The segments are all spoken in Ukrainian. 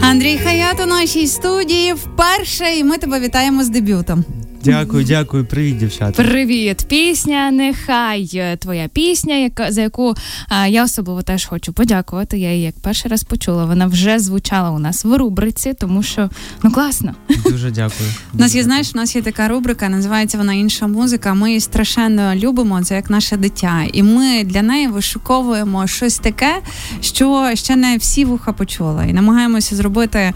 Андрій Хаят у нашій студії вперше, і ми тебе вітаємо з дебютом. Дякую, дякую, привіт, дівчата. Привіт, пісня. Нехай твоя пісня, яка за яку а, я особливо теж хочу подякувати. Я її як перший раз почула. Вона вже звучала у нас в рубриці, тому що ну класно. Дуже дякую. У нас є, знаєш, у нас є така рубрика, називається вона інша музика. Ми її страшенно любимо. Це як наше дитя, і ми для неї вишуковуємо щось таке, що ще не всі вуха почули, і намагаємося зробити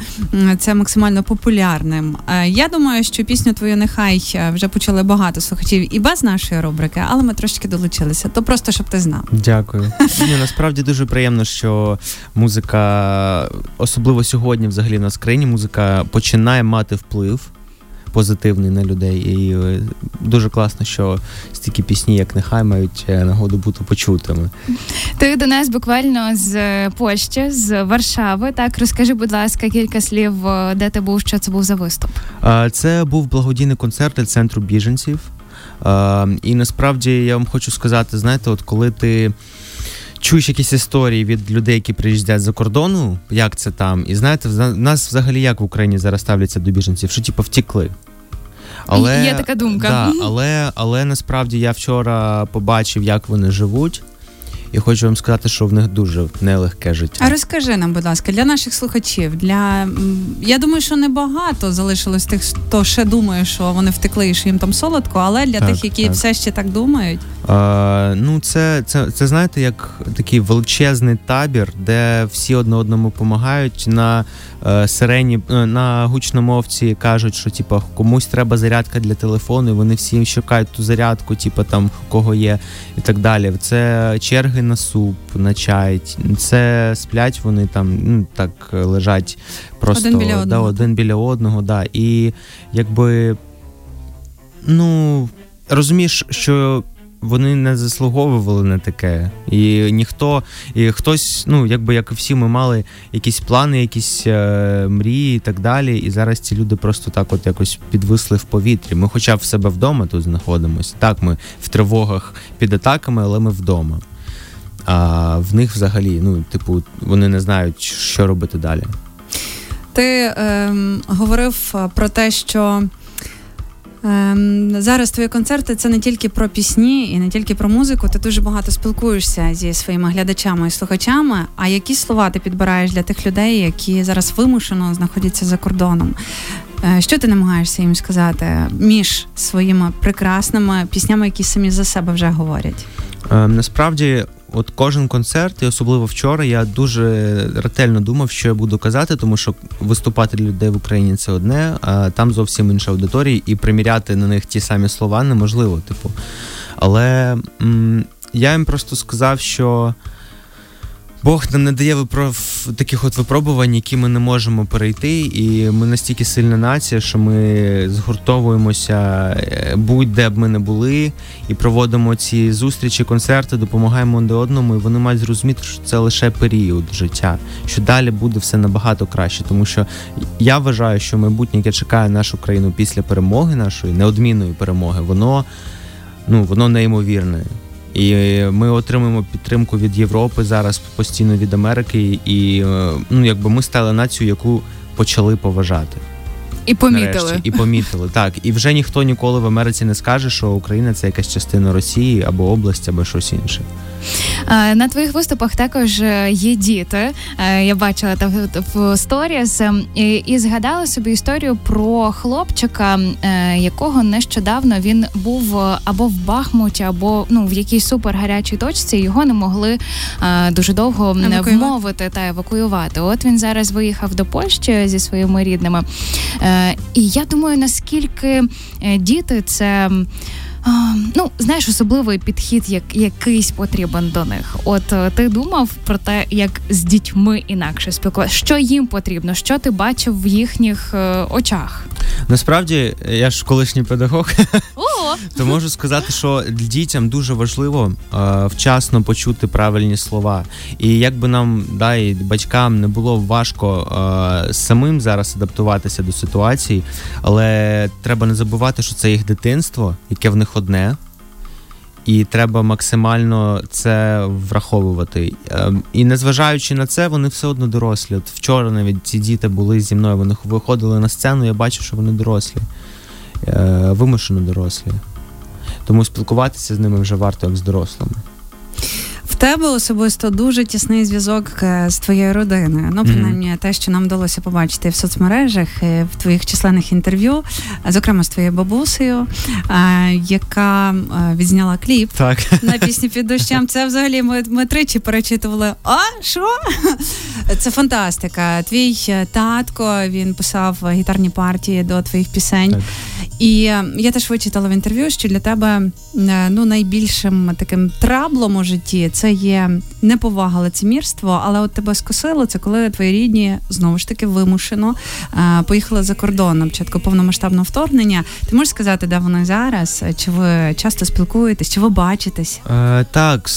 це максимально популярним. Е, я думаю, що пісню твою нехай. Е, вже почали багато слухачів і без нашої рубрики, але ми трошки долучилися. То просто щоб ти знав. Дякую. Ні, Насправді дуже приємно, що музика, особливо сьогодні, взагалі в нас в країні, музика починає мати вплив. Позитивний на людей, і е, дуже класно, що стільки пісні, як нехай, мають е, нагоду бути почутими. Ти до нас буквально з Польщі, з Варшави. Так розкажи, будь ласка, кілька слів, де ти був, що це був за виступ? Це був благодійний концерт для центру біженців. І насправді я вам хочу сказати: знаєте, от коли ти. Чуєш якісь історії від людей, які приїздять за кордону, як це там, і знаєте, в нас взагалі як в Україні зараз ставляться до біженців, що типу втікли. Але є така думка. Да, але але насправді я вчора побачив, як вони живуть. І хочу вам сказати, що в них дуже нелегке життя. А розкажи нам, будь ласка, для наших слухачів. Для я думаю, що небагато залишилось тих, хто ще думає, що вони втекли і що їм там солодко, але для так, тих, які так. все ще так думають. А, Ну, це, це, це знаєте, як такий величезний табір, де всі одне одному допомагають. На е, сирені е, на гучномовці кажуть, що типу, комусь треба зарядка для телефону, і вони всі шукають ту зарядку, типу там кого є, і так далі. Це черги на суп, на чай, це сплять вони там, ну так лежать просто один біля одного. Да, один біля одного, да. І якби ну розумієш, що вони не заслуговували на таке. І ніхто, і хтось, ну якби як і всі, ми мали якісь плани, якісь е, мрії і так далі. І зараз ці люди просто так, от якось підвисли в повітрі. Ми, хоча б в себе вдома тут знаходимося. Так, ми в тривогах під атаками, але ми вдома. А в них взагалі, ну, типу, вони не знають, що робити далі. Ти ем, говорив про те, що. Ем, зараз твої концерти це не тільки про пісні і не тільки про музику. Ти дуже багато спілкуєшся зі своїми глядачами і слухачами. А які слова ти підбираєш для тих людей, які зараз вимушено знаходяться за кордоном? Е, що ти намагаєшся їм сказати між своїми прекрасними піснями, які самі за себе вже говорять? Ем, насправді от кожен концерт, і особливо вчора, я дуже ретельно думав, що я буду казати, тому що виступати для людей в Україні це одне, а там зовсім інша аудиторія, і приміряти на них ті самі слова неможливо. Типу. Але м- я їм просто сказав, що. Бог нам не дає випров таких от випробувань, які ми не можемо перейти, і ми настільки сильна нація, що ми згуртовуємося е, будь-де б ми не були, і проводимо ці зустрічі, концерти, допомагаємо один одному. І вони мають зрозуміти, що це лише період життя, що далі буде все набагато краще. Тому що я вважаю, що майбутнє, яке чекає нашу країну після перемоги, нашої неодмінної перемоги, воно ну воно неймовірне. І ми отримуємо підтримку від Європи зараз постійно від Америки, і е, ну якби ми стали нацією, яку почали поважати. І помітили. Нарешті. І помітили. Так. І вже ніхто ніколи в Америці не скаже, що Україна це якась частина Росії або область, або щось інше. На твоїх виступах також е, є діти. Е, я бачила там в сторіс і згадала собі історію про хлопчика, е, якого нещодавно він був або в Бахмуті, або ну в якійсь супергарячій точці. Його не могли дуже довго евакуювати. вмовити та евакуювати. От він зараз виїхав до Польщі зі своїми рідними. І я думаю, наскільки діти це. Ну, знаєш, особливий підхід, як якийсь потрібен до них. От е, ти думав про те, як з дітьми інакше спілкуватися? Що їм потрібно? Що ти бачив в їхніх е, очах? Насправді, я ж колишній педагог, то можу сказати, що дітям дуже важливо е, вчасно почути правильні слова. І як би нам да, і батькам не було важко е, самим зараз адаптуватися до ситуації, але треба не забувати, що це їх дитинство, яке в них одне. І треба максимально це враховувати. Е, і незважаючи на це, вони все одно дорослі. От вчора навіть ці діти були зі мною. Вони виходили на сцену. Я бачу, що вони дорослі, е, вимушено дорослі. Тому спілкуватися з ними вже варто як з дорослими тебе особисто дуже тісний зв'язок е, з твоєю родиною. Ну, принаймні, mm-hmm. те, що нам вдалося побачити в соцмережах, е, в твоїх численних інтерв'ю, е, зокрема з твоєю бабусею, яка відзняла кліп так. на пісні під дощем. Це взагалі ми, ми тричі перечитували. А що? Це фантастика. Твій татко він писав гітарні партії до твоїх пісень. Так. І я теж вичитала в інтерв'ю, що для тебе ну найбільшим таким траблом у житті це є неповага лицемірство, але от тебе скосило це, коли твої рідні знову ж таки вимушено е, поїхали за кордон на початку повномасштабного вторгнення. Ти можеш сказати, де вони зараз? Чи ви часто спілкуєтесь, чи ви бачитесь? Е, Так,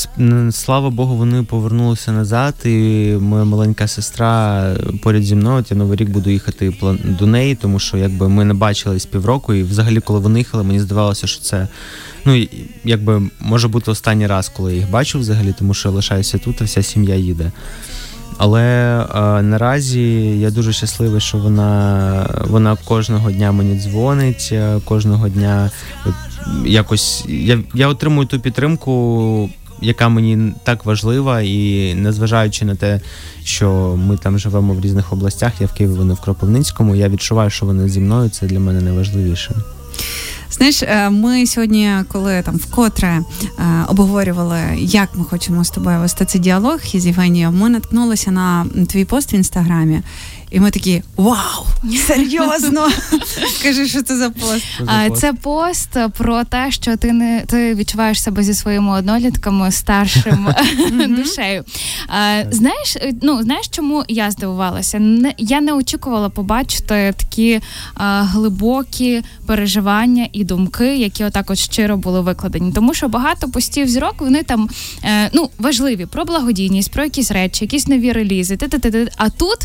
слава Богу, вони повернулися назад. І моя маленька сестра поряд зі мною. От я новий рік буду їхати до неї, тому що якби ми не бачились півроку, і взагалі, коли вони їхали, мені здавалося, що це ну якби може бути останній раз, коли я їх бачу взагалі, тому що лишаюся тут, а вся сім'я їде. Але е, наразі я дуже щасливий, що вона вона кожного дня мені дзвонить, е, кожного дня якось я я отримую ту підтримку, яка мені так важлива, і незважаючи на те, що ми там живемо в різних областях, я в Києві, вони в Кропивницькому, я відчуваю, що вони зі мною це для мене найважливіше. Знаєш, е, ми сьогодні, коли там вкотре е, обговорювали, як ми хочемо з тобою вести цей діалог із Євгенією, ми наткнулися на твій пост в інстаграмі. І ми такі вау! Серйозно! Кажи, що це за пост? А, Це пост про те, що ти не ти відчуваєш себе зі своїми однолітками старшим душею. А, Знаєш, ну знаєш, чому я здивувалася? Не я не очікувала побачити такі а, глибокі переживання і думки, які отак от щиро були викладені. Тому що багато постів зірок вони там е, ну важливі про благодійність, про якісь речі, якісь нові релізи. А тут.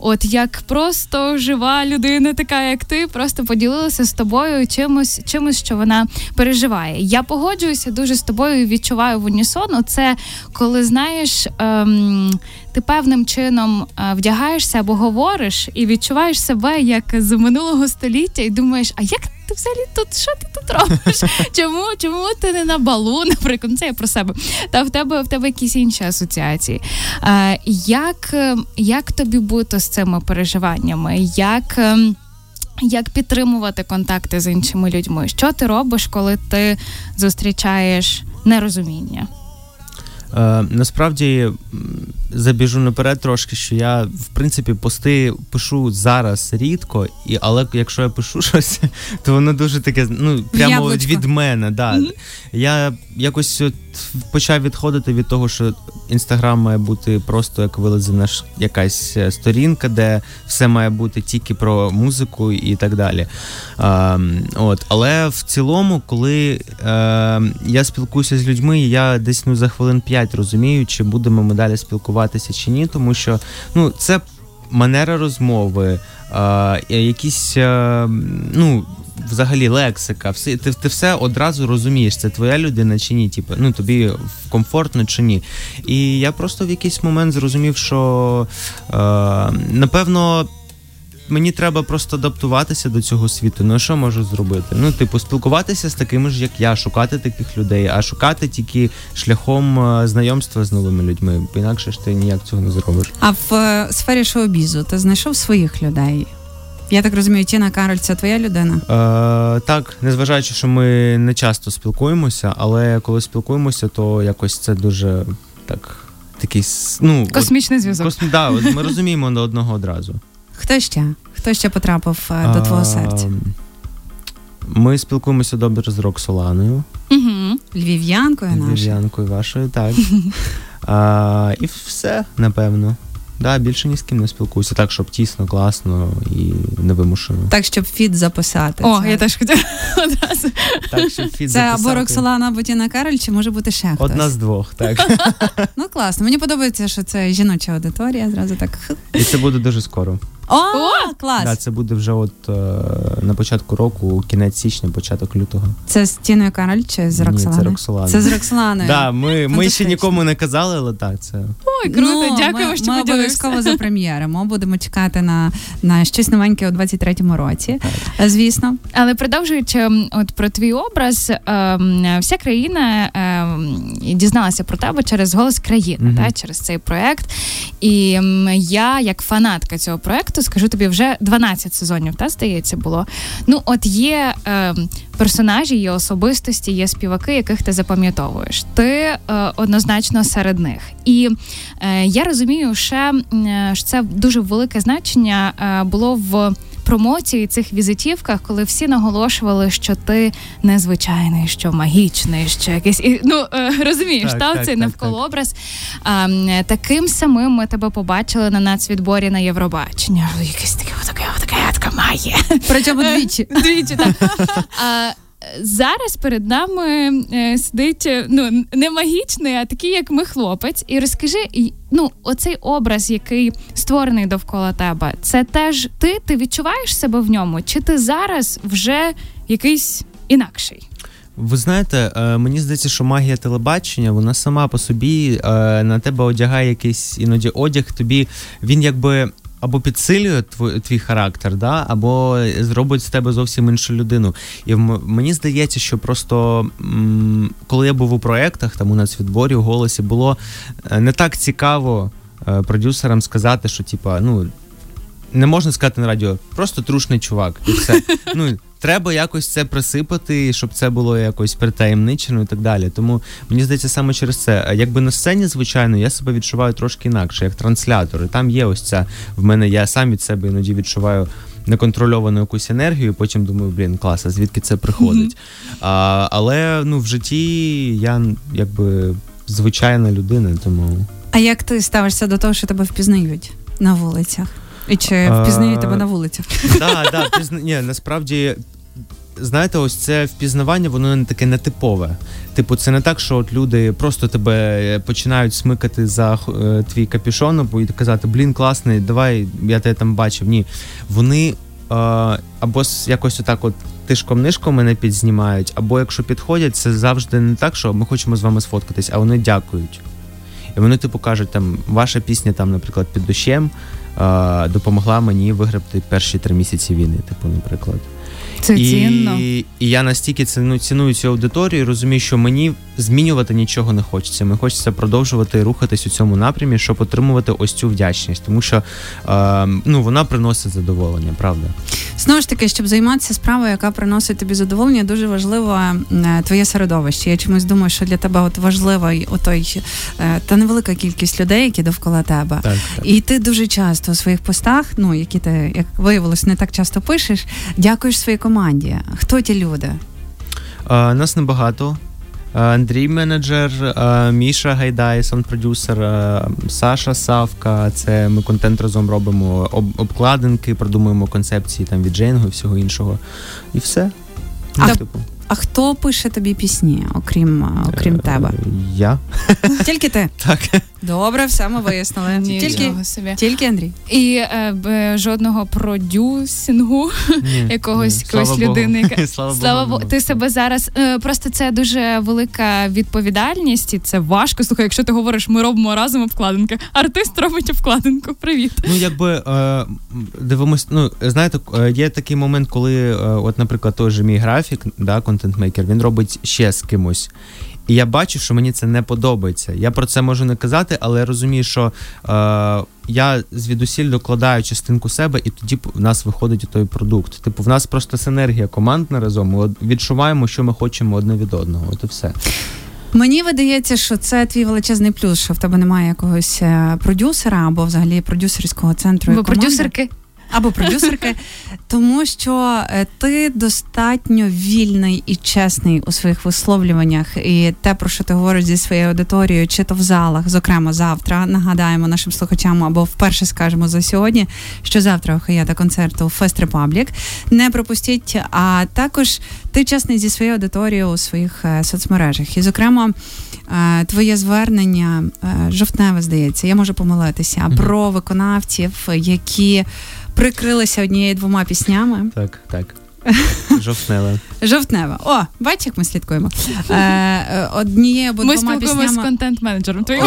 От як просто жива людина, така як ти, просто поділилася з тобою чимось, чимось, що вона переживає. Я погоджуюся дуже з тобою. і Відчуваю в унісон. Це коли знаєш. Ем, ти певним чином е, вдягаєшся або говориш і відчуваєш себе як з минулого століття, і думаєш, а як ти взагалі тут що ти тут робиш? Чому чому ти не на балу? Наприклад, це я про себе. Та в тебе в тебе якісь інші асоціації. Е, Як як тобі бути з цими переживаннями? Як ем, як підтримувати контакти з іншими людьми? Що ти робиш, коли ти зустрічаєш нерозуміння? Е, Насправді забіжу наперед трошки, що я в принципі пости пишу зараз рідко, і але якщо я пишу щось, то воно дуже таке, ну прямо Яблочко. від мене. Да. Mm-hmm. Я якось от почав відходити від того, що інстаграм має бути просто як вилазена якась е, сторінка, де все має бути тільки про музику і так далі. А, от. Але в цілому, коли а, е, я спілкуюся з людьми, я десь ну за хвилин 5 розумію, чи будемо ми далі спілкуватися чи ні, тому що ну це манера розмови, е, якісь е, ну взагалі лексика, все ти ти все одразу розумієш, це твоя людина чи ні, типу, ну тобі комфортно чи ні. І я просто в якийсь момент зрозумів, що е, напевно. Мені треба просто адаптуватися до цього світу. Ну що можу зробити? Ну, типу, спілкуватися з такими ж, як я, шукати таких людей, а шукати тільки шляхом е, знайомства з новими людьми. Інакше ж ти ніяк цього не зробиш. А в е, сфері шоу-бізу ти знайшов своїх людей? Я так розумію, Тіна Кароль це твоя людина? Е, Так, незважаючи, що ми не часто спілкуємося, але коли спілкуємося, то якось це дуже так. Такий ну космічний зв'язок. Кос, да, Ми розуміємо до одного одразу. Хто ще? Хто ще потрапив а, до твого серця? Ми спілкуємося добре з Роксоланою. Угу. Львів'янкою нашою. Львів'янкою вашою, так. а, І все, напевно. Да, більше ні з ким не спілкуюся, так, щоб тісно, класно і невимушено. Так, щоб фіт записати. О, це. я теж хотіла одразу. Так, щоб фіт Це записати. або Роксолана, або Тіна Кароль, чи може бути ще хтось? Одна з двох, так. Ну класно. Мені подобається, що це жіноча аудиторія. Зразу так. І це буде дуже скоро. О, О клас! Да, Це буде вже от е, на початку року, кінець січня, початок лютого. Це з Тіною Кароль чи з Роксоланою? Ні, Це Роксолана. Це з Роксоланою. Да, Ми ми ще нікому не казали, але так, це. Ой, круто, ну, дякуємо, ми, що ми обов'язково запрем'єримо. Будемо чекати на на щось новеньке у 23-му році, так. звісно. Але продовжуючи от про твій образ, е, вся країна е, дізналася про тебе через голос країни, mm та, через цей проект. І я, як фанатка цього проекту, скажу тобі, вже 12 сезонів, та здається, було. Ну, от є е, персонажі, є особистості, є співаки, яких ти запам'ятовуєш. Ти е, однозначно серед них. І е, я розумію, ще що це дуже велике значення е, було в промоції цих візитівках, коли всі наголошували, що ти незвичайний, що магічний, що якийсь і ну е, розумієш, так, та, цей навколо образ. А, Таким самим ми тебе побачили на нацвідборі на Євробачення. Якесь таке, таке, таке, така має. Причому двічі. Двічі, так. Зараз перед нами е, сидить е, ну не магічний, а такий, як ми хлопець. І розкажи, ну, оцей образ, який створений довкола тебе, це теж ти? Ти відчуваєш себе в ньому? Чи ти зараз вже якийсь інакший? Ви знаєте, е, мені здається, що магія телебачення, вона сама по собі на тебе одягає якийсь іноді одяг. Тобі він якби або підсилює твій, твій характер, да, або зробить з тебе зовсім іншу людину. І мені здається, що просто м- коли я був у проєктах, там у нас відборі у голосі, було е, не так цікаво е, продюсерам сказати, що типа, ну. Не можна сказати на радіо, просто трушний чувак, і все. Ну треба якось це присипати, щоб це було якось притаємничено і так далі. Тому мені здається, саме через це. Якби на сцені, звичайно, я себе відчуваю трошки інакше, як транслятор. І Там є ось ця в мене. Я сам від себе іноді відчуваю. Неконтрольовану якусь енергію, потім думаю, блін, клас, а звідки це приходить. Mm-hmm. А, Але ну в житті я якби звичайна людина, тому. А як ти ставишся до того, що тебе впізнають на вулицях? І чи впізнають тебе на вулицях? Так, так. Ні, насправді. Знаєте, ось це впізнавання, воно не таке нетипове. Типу, це не так, що от люди просто тебе починають смикати за е, твій капюшон і казати Блін, класний, давай я тебе там бачив. Ні. Вони е, або якось отак, от тишком-нишком мене підзнімають, або якщо підходять, це завжди не так, що ми хочемо з вами сфоткатись, а вони дякують. І вони, типу, кажуть, там ваша пісня, там, наприклад, під дощем допомогла мені виграти перші три місяці війни, типу, наприклад. Це і, цінно. І я настільки ціну, ціную цю аудиторію, розумію, що мені змінювати нічого не хочеться. Мені хочеться продовжувати рухатись у цьому напрямі, щоб отримувати ось цю вдячність, тому що е, ну вона приносить задоволення, правда. Знову ж таки, щоб займатися справою, яка приносить тобі задоволення, дуже важливо е, твоє середовище. Я чомусь думаю, що для тебе от важливий отой е, та невелика кількість людей, які довкола тебе, так, так. і ти дуже часто у своїх постах, ну які ти як виявилось, не так часто пишеш, дякуєш своїй команді. Хто ті люди? А, Нас небагато. Андрій менеджер, Міша Гайдай, сон-продюсер, Саша Савка. Це ми контент разом робимо обкладинки, продумуємо концепції там від Джейнгу і всього іншого. І все. А, ну, типу. А хто пише тобі пісні, окрім окрім е, тебе? Я. Тільки ти? Так. Добре, все ми вияснили. Ні, тільки собі. тільки Андрій. І е, жодного продюсингу ні, якогось якоїсь людини. Яка... Слава, Слава Богу. Ти себе зараз е, просто це дуже велика відповідальність, і це важко. Слухай, якщо ти говориш, ми робимо разом обкладинки. Артист робить обкладинку. Привіт. Ну якби е, дивимось. Ну знаєте, е, є такий момент, коли, е, от, наприклад, той же мій графік, да, контент-мейкер, він робить ще з кимось. І я бачу, що мені це не подобається. Я про це можу не казати, але я розумію, що е, я звідусіль докладаю частинку себе, і тоді в нас виходить той продукт. Типу, в нас просто синергія командна разом. Ми відчуваємо, що ми хочемо одне від одного. От і все. Мені видається, що це твій величезний плюс, що в тебе немає якогось е, продюсера або взагалі продюсерського центру. Бо продюсерки або продюсерки, тому що е, ти достатньо вільний і чесний у своїх висловлюваннях, і те, про що ти говориш зі своєю аудиторією, чи то в залах, зокрема завтра, нагадаємо нашим слухачам, або вперше скажемо за сьогодні, що завтра у Хаята концерт у Fest Republic. Не пропустіть, а також ти чесний зі своєю аудиторією у своїх е, соцмережах. І, зокрема, е, твоє звернення жовтневе здається, я можу помилитися, про виконавців, які прикрилися однією двома піснями. Так, так. Жовтневе. Жовтневе. О, бач, як ми слідкуємо. Е, е, Однією або Ми двома спілкуємося з піснями контент-менеджером твоїм.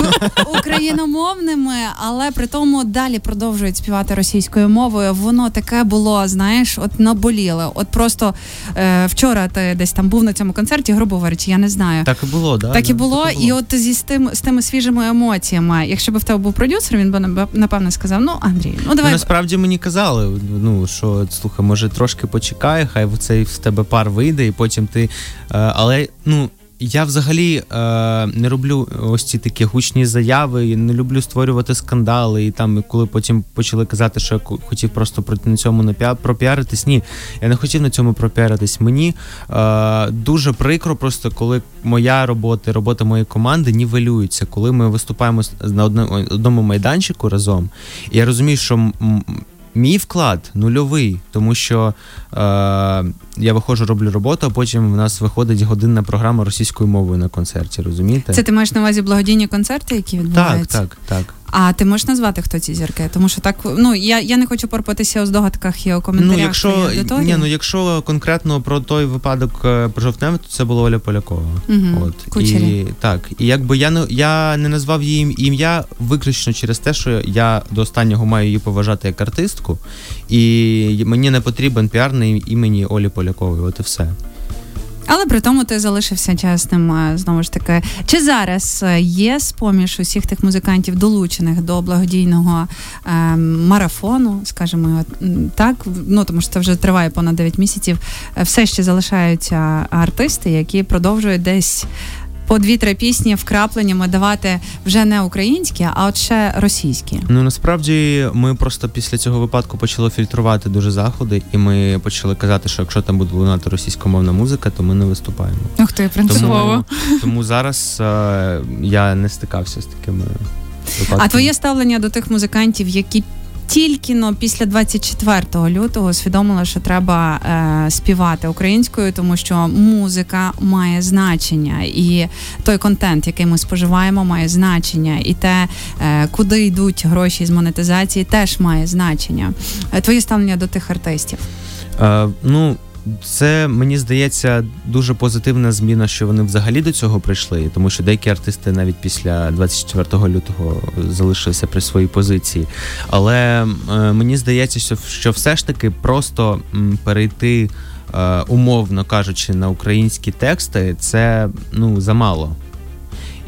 україномовними, але при тому далі продовжують співати російською мовою. Воно таке було, знаєш, от наболіло. От просто е, вчора ти десь там був на цьому концерті, грубо говорячи, я не знаю. Так і було, да, Так і було, так і от зі з тим з тими свіжими емоціями. Якщо б в тебе був продюсер, він би напевно сказав: Ну, Андрій, ну Ну, давай насправді мені казали, ну що слухай, може трошки почекай, хай цей в тебе пар вийде, і потім ти. Е, але ну. Я взагалі е, не роблю ось ці такі гучні заяви, не люблю створювати скандали. І там, коли потім почали казати, що я хотів просто на цьому пропіаритись. Ні, я не хотів на цьому пропіаритись. Мені е, дуже прикро, просто коли моя робота, робота моєї команди нівелюється, коли ми виступаємо на одному, майданчику разом. І я розумію, що мій вклад нульовий, тому що е, я виходжу, роблю роботу, а потім в нас виходить годинна програма російською мовою на концерті. Розумієте? це ти маєш на увазі благодійні концерти, які так, так, так. А ти можеш назвати, хто ці зірки? Тому що так, ну я, я не хочу порпатися у здогадках і у коментарях. Ну, якщо ні, ну якщо конкретно про той випадок е, про жовтневе, то це була Оля Полякова. Мгм, От Кучері. і так, і якби я не я не назвав її ім'я виключно через те, що я до останнього маю її поважати як артистку, і мені не потрібен піар на імені Олі Полякової. От і все. Але при тому ти залишився чесним е, знову ж таки. Чи зараз е, є з-поміж усіх тих музикантів, долучених до благодійного е, марафону, скажімо, так? Ну тому що це вже триває понад 9 місяців. е, Все ще залишаються артисти, які продовжують десь. По дві-три пісні вкрапленнями давати вже не українські, а от ще російські. Ну насправді ми просто після цього випадку почали фільтрувати дуже заходи, і ми почали казати, що якщо там буде лунати російськомовна музика, то ми не виступаємо. Ух ти, принципово. Тому, тому зараз е, я не стикався з такими випадками. А твоє ставлення до тих музикантів, які тільки но після 24 лютого усвідомили, що треба е, співати українською, тому що музика має значення, і той контент, який ми споживаємо, має значення, і те, е, куди йдуть гроші з монетизації, теж має значення. Е, Твоє ставлення до тих артистів. Е, ну, це мені здається дуже позитивна зміна, що вони взагалі до цього прийшли, тому що деякі артисти навіть після 24 лютого залишилися при своїй позиції. Але е, мені здається, що, все ж таки просто перейти, е, умовно кажучи, на українські тексти, це ну замало.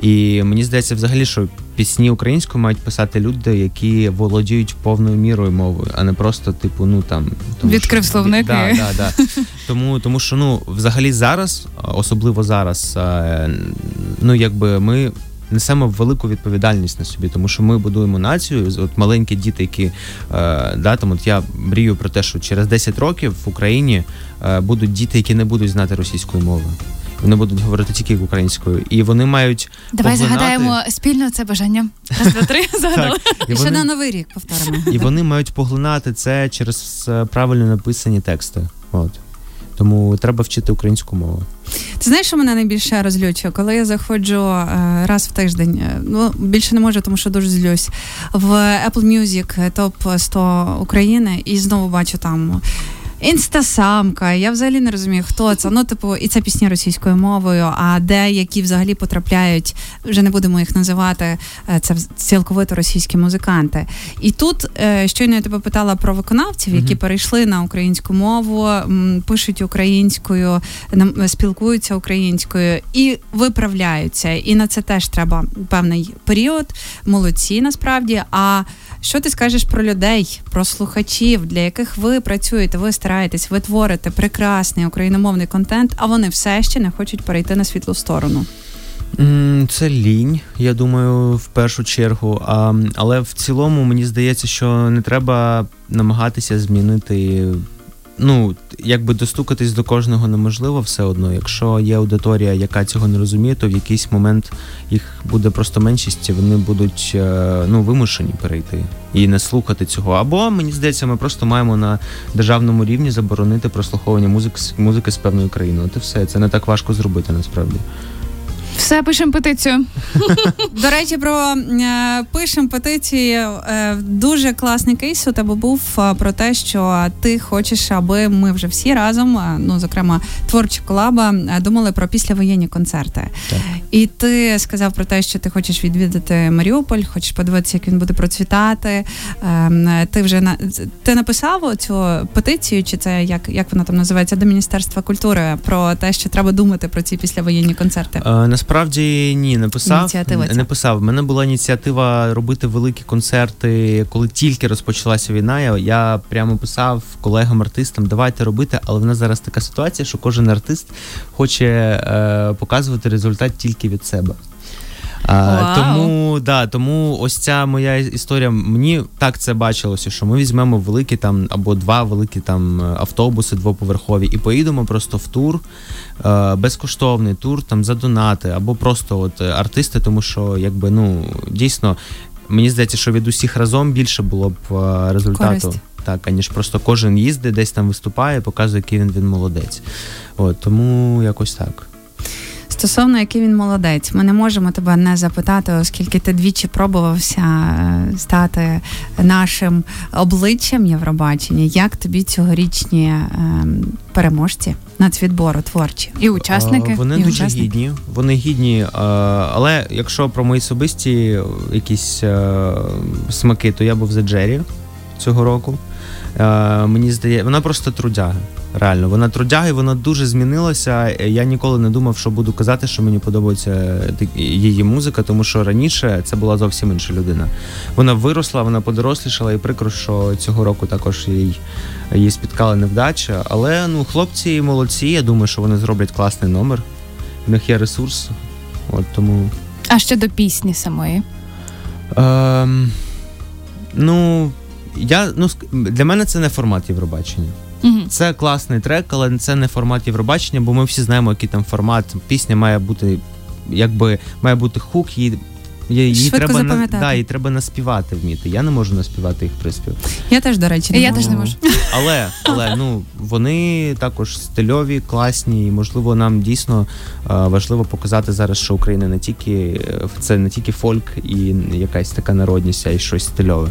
І мені здається, взагалі, що пісні українською мають писати люди, які володіють повною мірою мовою, а не просто, типу, ну там тому Відкрив що- словники. Да, да, да. Тому, тому що ну, взагалі зараз, особливо зараз, е, ну якби ми. Несемо велику відповідальність на собі, тому що ми будуємо націю. От маленькі діти, які е, да, там от я мрію про те, що через 10 років в Україні е, будуть діти, які не будуть знати російської мови. Вони будуть говорити тільки українською, і вони мають Давай поглинати- загадаємо спільно це бажання. Раз, два, три, загадали. І ще на новий рік повторимо. і вони мають поглинати це через е, правильно написані тексти. От тому треба вчити українську мову. Ти знаєш, що мене найбільше розлючує? Коли я заходжу е, раз в тиждень, е, ну більше не можу, тому що дуже злюсь, в Apple Music топ 100 України і знову бачу там. Інстасамка, я взагалі не розумію, хто це. Ну, типу, і це пісні російською мовою, а деякі взагалі потрапляють, вже не будемо їх називати, е, це цілковито російські музиканти. І тут е, щойно я тебе питала про виконавців, які Мгм. перейшли на українську мову, пишуть українською, нам- спілкуються українською і виправляються. І на це теж треба певний період. Молодці насправді. А що ти скажеш про людей, про слухачів, для яких ви працюєте, ви стараєтесь, ви творите прекрасний україномовний контент, а вони все ще не хочуть перейти на світлу сторону. Це лінь, я думаю, в першу чергу. А, але в цілому мені здається, що не треба намагатися змінити. Ну, якби достукатись до кожного неможливо все одно. Якщо є аудиторія, яка цього не розуміє, то в якийсь момент їх буде просто меншість, і вони будуть е, ну, вимушені перейти і не слухати цього. Або мені здається, ми просто маємо на державному рівні заборонити прослуховування музики, музики з певної країни. От і все. Це не так важко зробити насправді. Все пишемо петицію. До речі, про е, пишемо петиції. Е, дуже класний кейс у тебе був е, про те, що ти хочеш, аби ми вже всі разом, ну зокрема, творча колаба, думали про післявоєнні концерти. Так. І ти сказав про те, що ти хочеш відвідати Маріуполь, хочеш подивитися, як він буде процвітати. Ем, ти вже на ти написав цю петицію, чи це як як вона там називається до Міністерства культури про те, що треба думати про ці післявоєнні концерти? Насправді ні, не писав. Не писав. У мене була ініціатива робити великі концерти, коли тільки розпочалася війна. Я, я прямо писав колегам-артистам, давайте робити, але в нас зараз така ситуація, що кожен артист хоче е, показувати результат тільки від себе. А, Тому да, тому ось ця моя історія. Мені так це бачилося, що ми візьмемо великі там або два великі там автобуси двоповерхові і поїдемо просто в тур, е, безкоштовний тур там за донати, або просто от артисти, тому що якби ну дійсно мені здається, що від усіх разом більше було б е, результату. Користь. Так, аніж просто кожен їздить, десь там виступає, показує, який він він молодець. От тому якось так. Стосовно який він молодець, ми не можемо тебе не запитати, оскільки ти двічі пробувався е, стати нашим обличчям Євробачення. Як тобі цьогорічні ем, переможці нацвідбору творчі і учасники? Вони і дуже учасники. гідні. Вони гідні, е, але якщо про мої особисті якісь е, смаки, то я був за Джері цього року. Мені здається, вона просто трудяга. Реально, вона трудяга і вона дуже змінилася. Я ніколи не думав, що буду казати, що мені подобається її музика, тому що раніше це була зовсім інша людина. Вона виросла, вона подорослішала, і прикро, що цього року також їй її спіткала невдача. Але ну, хлопці молодці. Я думаю, що вони зроблять класний номер. В них є ресурс. От тому. А щодо пісні самої? Ем, Ну я ну для мене це не формат Євробачення. Угу. Це класний трек, але це не формат Євробачення, бо ми всі знаємо, який там формат. Пісня має бути, якби має бути хук, її Її треба на да, її треба наспівати вміти. Я не можу наспівати їх приспів. Я теж, до речі, не я теж не можу. Але але ну вони також стильові, класні, і можливо, нам дійсно важливо показати зараз, що Україна не тільки це не тільки фольк і якась така народність, а й щось стильове.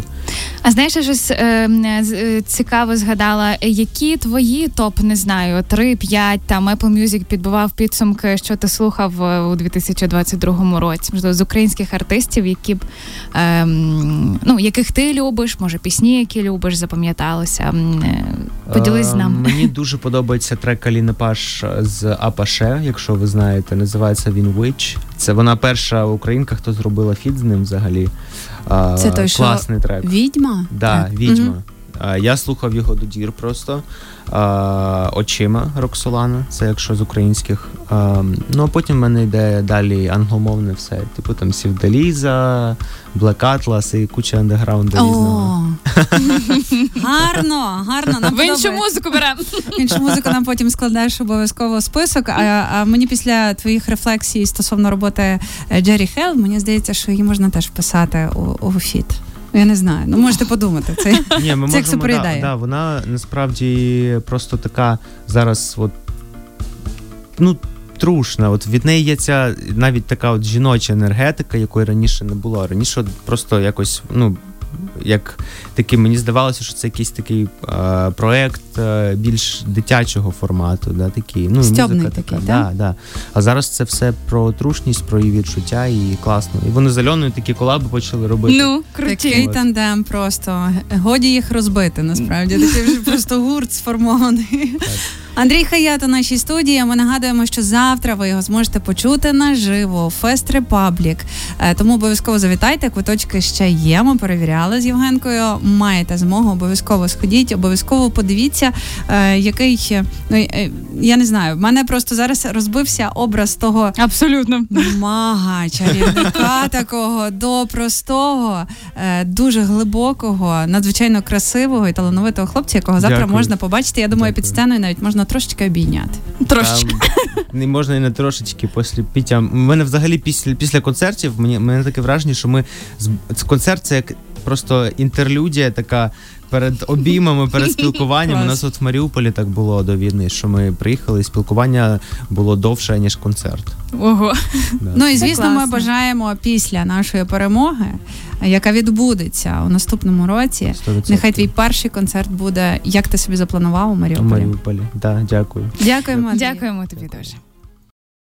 А знаєш, я щось е, е, цікаво згадала, які твої топ не знаю, 3-5, там Apple Music підбивав підсумки, що ти слухав е, у 2022 році, можливо, з українських артистів, які б ем, ну, яких ти любиш, може пісні, які любиш, запам'яталися. Е, поділись з нами. Мені дуже подобається трек Аліни Паш з Апаше, якщо ви знаєте, називається він Witch. Це вона перша українка, хто зробила фіт з ним взагалі. Це той, Класний що трек. Відьма? Да, Відьма. Я слухав його до дір просто очима Роксолана, це якщо з українських. Ну а потім в мене йде далі англомовне все. Типу там Сівдаліза, Black Atlas і куча андеграунду різного. Гарно, гарно. Нам В іншу музику беремо. Іншу музику нам потім складаєш обов'язково список. А, а мені після твоїх рефлексій стосовно роботи е, Джері Хелл, мені здається, що її можна теж вписати у, у фіт. Я не знаю. Ну можете подумати. Це Ні, ми це як супер да, да, Вона насправді просто така зараз, от ну. Трушна, от від неї є ця навіть така от жіноча енергетика, якої раніше не було. Раніше от просто якось ну як такий, мені здавалося, що це якийсь такий е, проект е, більш дитячого формату. Да, такий, ну, Стьобний музика такий, така. Да, да. А зараз це все про трушність, про її відчуття і класно. І вони з Альоною такі колаби почали робити. Ну, круті. Такий тандем просто. Годі їх розбити, насправді. Такий вже просто гурт сформований. Так. Андрій Хаят у нашій студії. Ми нагадуємо, що завтра ви його зможете почути наживо Fest Republic. Тому обов'язково завітайте. Квиточки ще є. Ми перевіряли з Євгенкою. Маєте змогу обов'язково сходіть, обов'язково подивіться, е, який ну е, я не знаю. В мене просто зараз розбився образ того абсолютно мага, чарівника такого до простого, е, дуже глибокого, надзвичайно красивого і талановитого хлопця, якого завтра Дякую. можна побачити. Я думаю, Дякую. під сценою навіть можна можна трошечки обійняти. Трошечки. Не можна і не трошечки після піття. У мене взагалі після після концертів мені мене таке враження, що ми з концерт це як просто інтерлюдія така перед обіймами, перед спілкуванням. У нас от в Маріуполі так було до війни, що ми приїхали, і спілкування було довше, ніж концерт. Ого. Да. Ну і звісно, ми бажаємо після нашої перемоги, яка відбудеться у наступному році. 100%. Нехай твій перший концерт буде, як ти собі запланував у у Маріуполі. Маріуполі. Да, дякую. Дякуємо. Дякуємо тобі дуже.